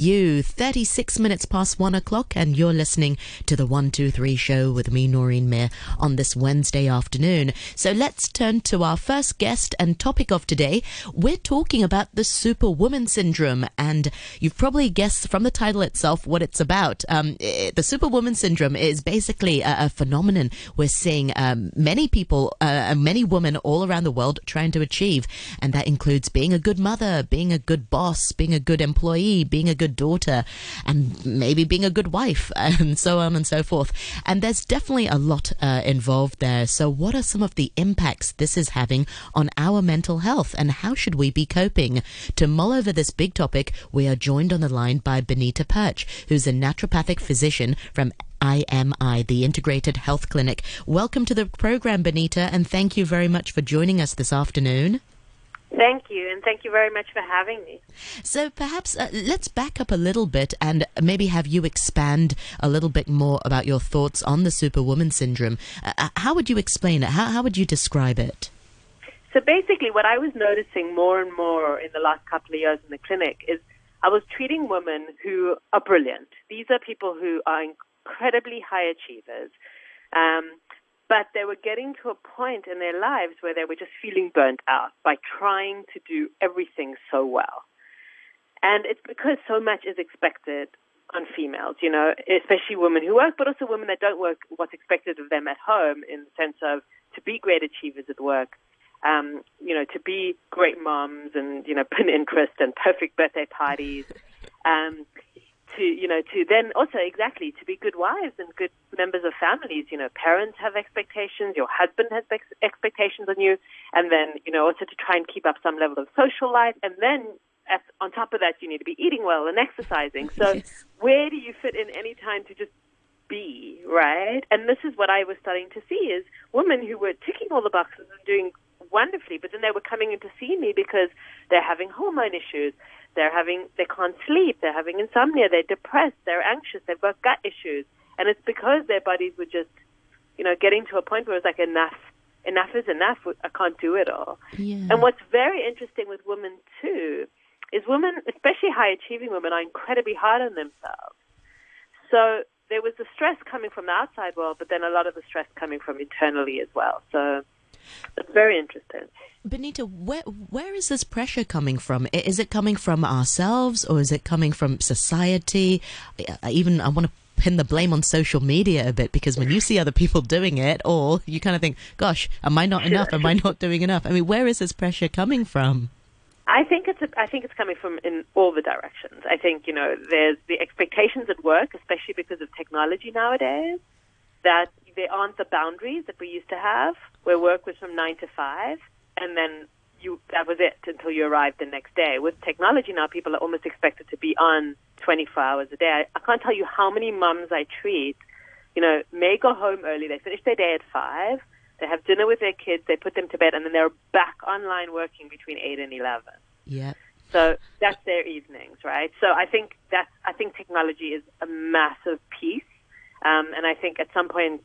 You 36 minutes past one o'clock, and you're listening to the 123 show with me, Noreen Mir, on this Wednesday afternoon. So let's turn to our first guest and topic of today. We're talking about the Superwoman Syndrome, and you've probably guessed from the title itself what it's about. Um, eh, the Superwoman Syndrome is basically a, a phenomenon we're seeing um, many people, uh, many women all around the world trying to achieve, and that includes being a good mother, being a good boss, being a good employee, being a good daughter, and maybe being a good wife, and so on and so forth. And there's definitely a lot uh, involved there. So, what are some of the impacts this is having on our mental health, and how should we be coping? To mull over this big topic, we are joined on the line by Benita Perch, who's a naturopathic physician from IMI, the Integrated Health Clinic. Welcome to the program, Benita, and thank you very much for joining us this afternoon. Thank you, and thank you very much for having me. So, perhaps uh, let's back up a little bit and maybe have you expand a little bit more about your thoughts on the Superwoman syndrome. Uh, uh, how would you explain it? How, how would you describe it? So, basically, what I was noticing more and more in the last couple of years in the clinic is I was treating women who are brilliant. These are people who are incredibly high achievers. Um, but they were getting to a point in their lives where they were just feeling burnt out by trying to do everything so well. And it's because so much is expected on females, you know, especially women who work, but also women that don't work, what's expected of them at home in the sense of to be great achievers at work, um, you know, to be great moms and, you know, Pinterest and perfect birthday parties. Um, to you know to then also exactly to be good wives and good members of families. You know parents have expectations your husband has ex- expectations on you and then you know also to try and keep up some level of social life. And then at, on top of that you need to be eating well and exercising. So yes. where do you fit in any time to just be right? And this is what i was starting to see is women who were ticking all the boxes and doing wonderfully but then they were coming in to see me because they're having hormone issues they're having, they can't sleep. They're having insomnia. They're depressed. They're anxious. They've got gut issues. And it's because their bodies were just, you know, getting to a point where it's like enough, enough is enough. I can't do it all. Yeah. And what's very interesting with women too is women, especially high achieving women, are incredibly hard on themselves. So there was the stress coming from the outside world, but then a lot of the stress coming from internally as well. So very interesting. Benita, where where is this pressure coming from? Is it coming from ourselves or is it coming from society? I Even I want to pin the blame on social media a bit because when you see other people doing it all, you kind of think, gosh, am I not enough? Am I not doing enough? I mean, where is this pressure coming from? I think it's a, I think it's coming from in all the directions. I think you know there's the expectations at work, especially because of technology nowadays, that there aren't the boundaries that we used to have, where work was from nine to five, and then you that was it until you arrived the next day. With technology now, people are almost expected to be on 24 hours a day. I, I can't tell you how many mums I treat. You know, may go home early. They finish their day at five. They have dinner with their kids. They put them to bed, and then they're back online working between eight and eleven. Yeah. So that's their evenings, right? So I think that's I think technology is a massive piece, um, and I think at some point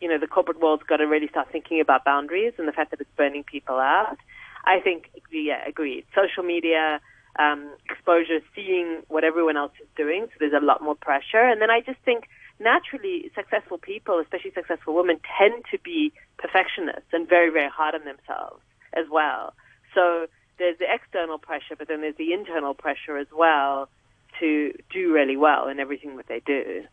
you know, the corporate world's got to really start thinking about boundaries and the fact that it's burning people out. I think, yeah, agreed. Social media, um, exposure, seeing what everyone else is doing, so there's a lot more pressure. And then I just think naturally successful people, especially successful women, tend to be perfectionists and very, very hard on themselves as well. So there's the external pressure, but then there's the internal pressure as well to do really well in everything that they do.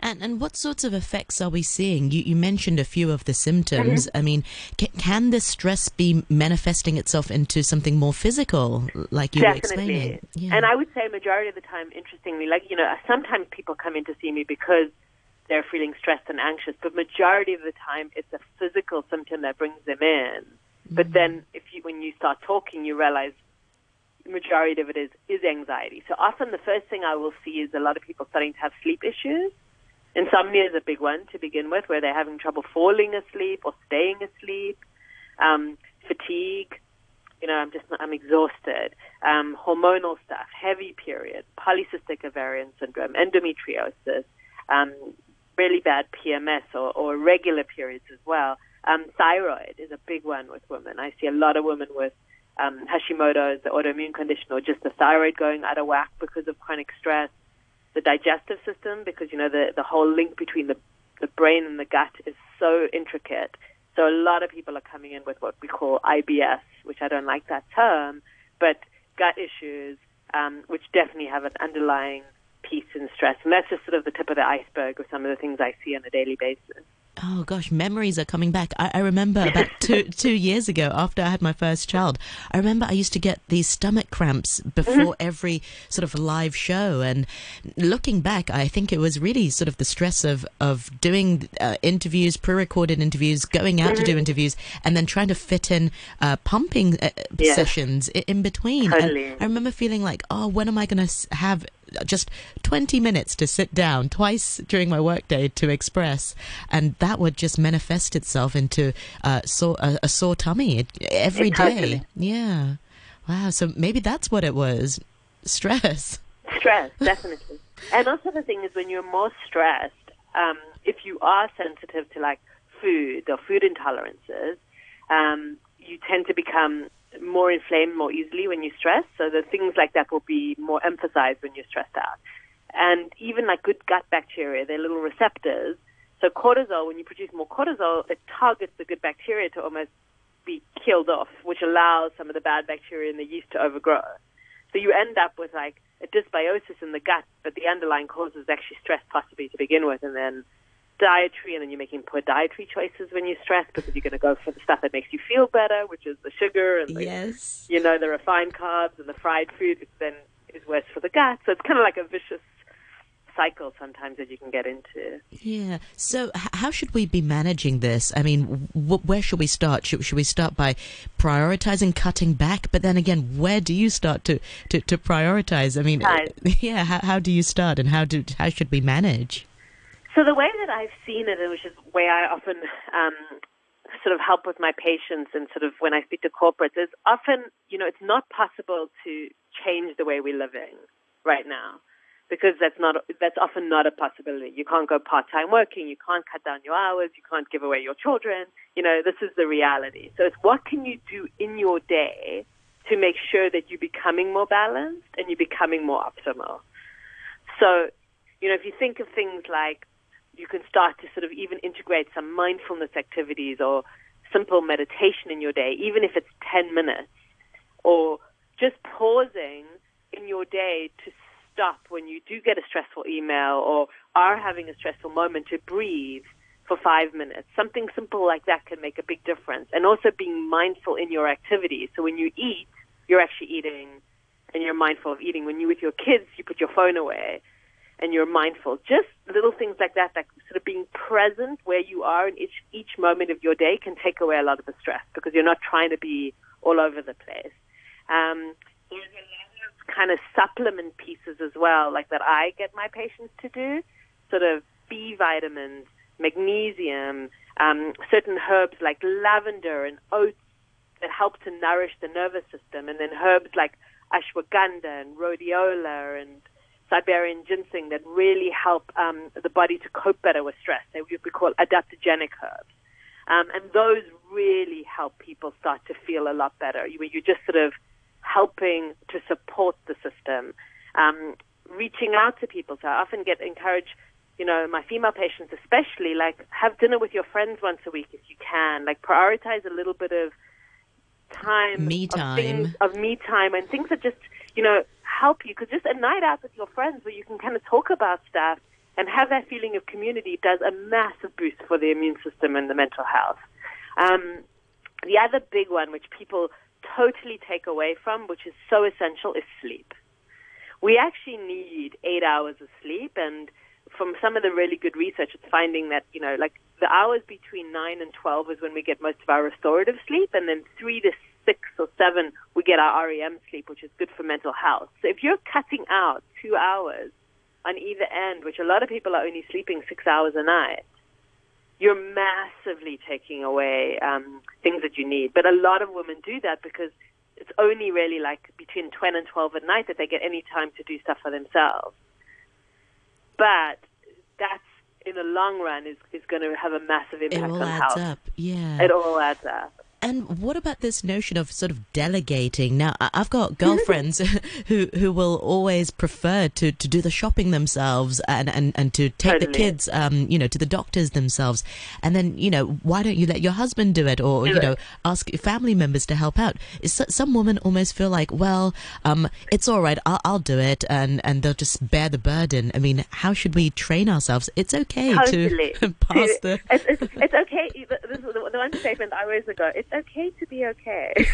And and what sorts of effects are we seeing? You, you mentioned a few of the symptoms. Mm-hmm. I mean, can, can this stress be manifesting itself into something more physical, like you Definitely. were explaining? Yeah. And I would say, majority of the time, interestingly, like you know, sometimes people come in to see me because they're feeling stressed and anxious, but majority of the time, it's a physical symptom that brings them in. Mm-hmm. But then, if you when you start talking, you realize majority of it is, is anxiety. So often the first thing I will see is a lot of people starting to have sleep issues. Insomnia is a big one to begin with, where they're having trouble falling asleep or staying asleep. Um, fatigue, you know, I'm just I'm exhausted. Um, hormonal stuff, heavy periods, polycystic ovarian syndrome, endometriosis, um, really bad PMS or, or regular periods as well. Um, thyroid is a big one with women. I see a lot of women with um, Hashimoto's, the autoimmune condition, or just the thyroid going out of whack because of chronic stress. The digestive system, because you know the the whole link between the the brain and the gut is so intricate. So a lot of people are coming in with what we call IBS, which I don't like that term, but gut issues, um, which definitely have an underlying piece in stress. And that's just sort of the tip of the iceberg of some of the things I see on a daily basis. Oh gosh, memories are coming back. I, I remember about two two years ago, after I had my first child, I remember I used to get these stomach cramps before mm-hmm. every sort of live show. And looking back, I think it was really sort of the stress of of doing uh, interviews, pre-recorded interviews, going out to do mm-hmm. interviews, and then trying to fit in uh, pumping uh, yeah. sessions in between. Totally. I remember feeling like, oh, when am I going to have just 20 minutes to sit down twice during my workday to express, and that would just manifest itself into uh, a, a, sore tummy every day. Yeah. Wow. So maybe that's what it was stress. Stress, definitely. and also, the thing is, when you're more stressed, um, if you are sensitive to like food or food intolerances, um, you tend to become more inflamed more easily when you stress. So the things like that will be more emphasized when you're stressed out. And even like good gut bacteria, they're little receptors. So cortisol, when you produce more cortisol, it targets the good bacteria to almost be killed off, which allows some of the bad bacteria in the yeast to overgrow. So you end up with like a dysbiosis in the gut, but the underlying cause is actually stress possibly to begin with, and then dietary, and then you're making poor dietary choices when you're stressed because you're going to go for the stuff that makes you feel better, which is the sugar and the, yes. you know, the refined carbs and the fried food, which then is worse for the gut. So it's kind of like a vicious cycle sometimes that you can get into. Yeah. So, how should we be managing this? I mean, wh- where should we start? Should, should we start by prioritizing cutting back? But then again, where do you start to, to, to prioritize? I mean, yeah, how, how do you start and how, do, how should we manage? So the way that I've seen it, and which is the way I often um, sort of help with my patients and sort of when I speak to corporates, is often, you know, it's not possible to change the way we're living right now because that's not that's often not a possibility. You can't go part time working, you can't cut down your hours, you can't give away your children. You know, this is the reality. So it's what can you do in your day to make sure that you're becoming more balanced and you're becoming more optimal. So, you know, if you think of things like you can start to sort of even integrate some mindfulness activities or simple meditation in your day, even if it's 10 minutes, or just pausing in your day to stop when you do get a stressful email or are having a stressful moment to breathe for five minutes. Something simple like that can make a big difference. And also being mindful in your activities. So when you eat, you're actually eating and you're mindful of eating. When you're with your kids, you put your phone away and you're mindful. Just little things like that, like sort of being present where you are in each each moment of your day, can take away a lot of the stress because you're not trying to be all over the place. Um, there's a lot of kind of supplement pieces as well, like that I get my patients to do, sort of B vitamins, magnesium, um, certain herbs like lavender and oats that help to nourish the nervous system, and then herbs like ashwagandha and rhodiola and Siberian ginseng that really help um, the body to cope better with stress. They would be called adaptogenic herbs. Um, and those really help people start to feel a lot better. You, you're just sort of helping to support the system, um, reaching out to people. So I often get encouraged, you know, my female patients especially, like have dinner with your friends once a week if you can. Like prioritize a little bit of time, me time, of, things, of me time, and things that just, you know, help you because just a night out with your friends where you can kind of talk about stuff and have that feeling of community does a massive boost for the immune system and the mental health. Um, the other big one, which people totally take away from, which is so essential, is sleep. We actually need eight hours of sleep, and from some of the really good research, it's finding that you know, like the hours between nine and twelve is when we get most of our restorative sleep, and then three to six or seven, we get our REM sleep, which is good for mental health. So if you're cutting out two hours on either end, which a lot of people are only sleeping six hours a night, you're massively taking away um, things that you need. But a lot of women do that because it's only really like between 10 and 12 at night that they get any time to do stuff for themselves. But that's in the long run is, is going to have a massive impact it all on adds health. Up. Yeah. It all adds up. And what about this notion of sort of delegating? Now, I've got girlfriends who who will always prefer to, to do the shopping themselves and, and, and to take totally. the kids, um, you know, to the doctors themselves. And then, you know, why don't you let your husband do it, or do you it. know, ask family members to help out? Is some women almost feel like, well, um, it's all right, I'll, I'll do it, and and they'll just bear the burden. I mean, how should we train ourselves? It's okay totally. to pass the. It's, it's, it's okay. This is the, the one statement I always go. It's okay to be okay.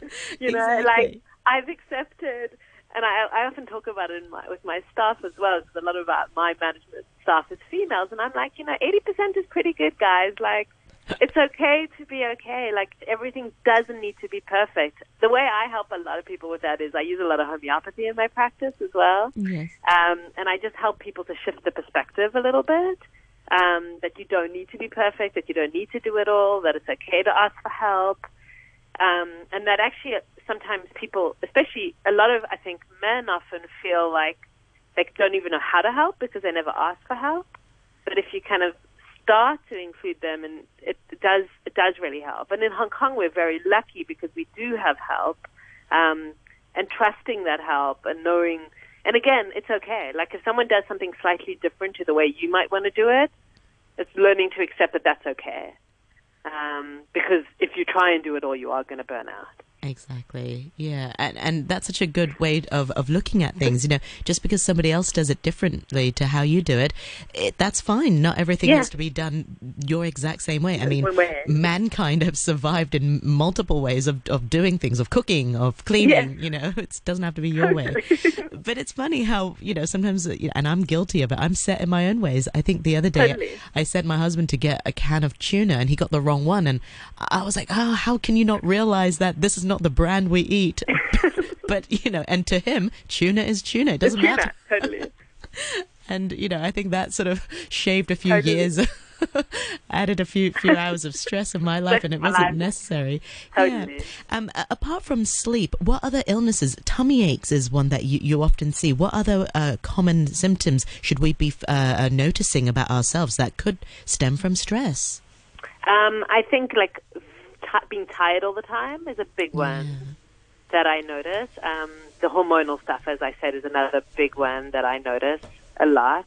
you know, exactly. like I've accepted, and I, I often talk about it my, with my staff as well. Because a lot about my management staff is females, and I'm like, you know, eighty percent is pretty good, guys. Like, it's okay to be okay. Like everything doesn't need to be perfect. The way I help a lot of people with that is I use a lot of homeopathy in my practice as well. Yes. Um, and I just help people to shift the perspective a little bit. Um, that you don't need to be perfect, that you don't need to do it all, that it's okay to ask for help. Um, and that actually sometimes people, especially a lot of, I think, men often feel like they don't even know how to help because they never ask for help. But if you kind of start to include them, and it does it does really help. And in Hong Kong, we're very lucky because we do have help, um, and trusting that help and knowing. And again, it's okay. Like if someone does something slightly different to the way you might want to do it, it's learning to accept that that's okay. Um, because if you try and do it all, you are going to burn out. Exactly. Yeah. And and that's such a good way of, of looking at things. You know, just because somebody else does it differently to how you do it, it that's fine. Not everything yeah. has to be done your exact same way. I mean, mankind have survived in multiple ways of, of doing things, of cooking, of cleaning. Yeah. You know, it doesn't have to be your way. but it's funny how, you know, sometimes, uh, and I'm guilty of it, I'm set in my own ways. I think the other day totally. I sent my husband to get a can of tuna and he got the wrong one. And I was like, oh, how can you not realize that this is not the brand we eat. but, you know, and to him, tuna is tuna. It doesn't tuna, matter. Totally. and, you know, I think that sort of shaved a few totally. years. added a few few hours of stress in my life, and it wasn't necessary. Totally. Yeah. Um, apart from sleep, what other illnesses? Tummy aches is one that you, you often see. What other uh, common symptoms should we be uh, uh, noticing about ourselves that could stem from stress? Um, I think like t- being tired all the time is a big one yeah. that I notice. Um, the hormonal stuff, as I said, is another big one that I notice a lot.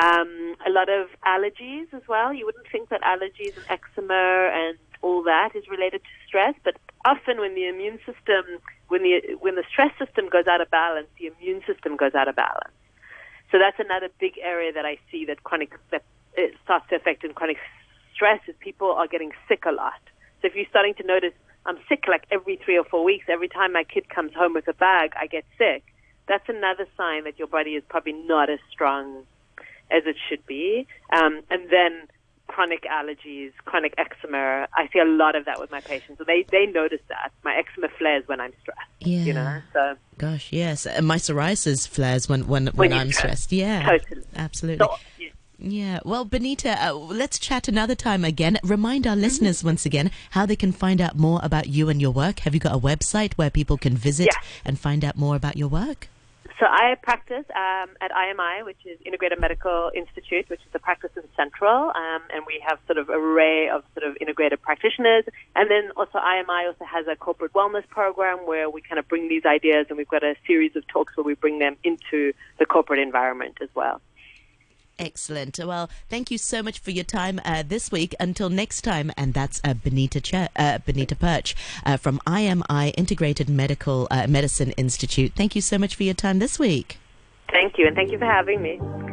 Um, a lot of allergies as well. You wouldn't think that allergies and eczema and all that is related to stress, but often when the immune system, when the when the stress system goes out of balance, the immune system goes out of balance. So that's another big area that I see that chronic that it starts to affect in chronic stress is people are getting sick a lot. So if you're starting to notice I'm sick like every three or four weeks, every time my kid comes home with a bag, I get sick. That's another sign that your body is probably not as strong as it should be. Um, and then chronic allergies, chronic eczema. I see a lot of that with my patients. So they, they notice that. My eczema flares when I'm stressed. Yeah. You know, so. Gosh, yes. And my psoriasis flares when, when, when, when I'm stressed. Yeah. Totally. Absolutely. So, yeah. Well, Benita, uh, let's chat another time again. Remind our mm-hmm. listeners once again how they can find out more about you and your work. Have you got a website where people can visit and find out more about your work? So I practice um, at IMI, which is Integrated Medical Institute, which is a practice in Central, um, and we have sort of an array of sort of integrated practitioners. And then also IMI also has a corporate wellness program where we kind of bring these ideas, and we've got a series of talks where we bring them into the corporate environment as well. Excellent. Well, thank you so much for your time uh, this week. Until next time, and that's uh, Benita Ch- uh, Benita Perch uh, from IMI Integrated Medical uh, Medicine Institute. Thank you so much for your time this week. Thank you, and thank you for having me.